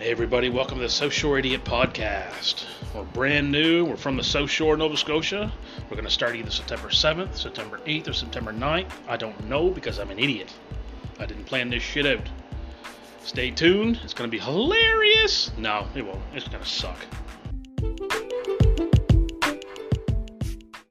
Hey everybody, welcome to the South Shore Idiot Podcast. We're brand new. We're from the South Shore, Nova Scotia. We're going to start either September 7th, September 8th, or September 9th. I don't know because I'm an idiot. I didn't plan this shit out. Stay tuned. It's going to be hilarious. No, it won't. It's going to suck.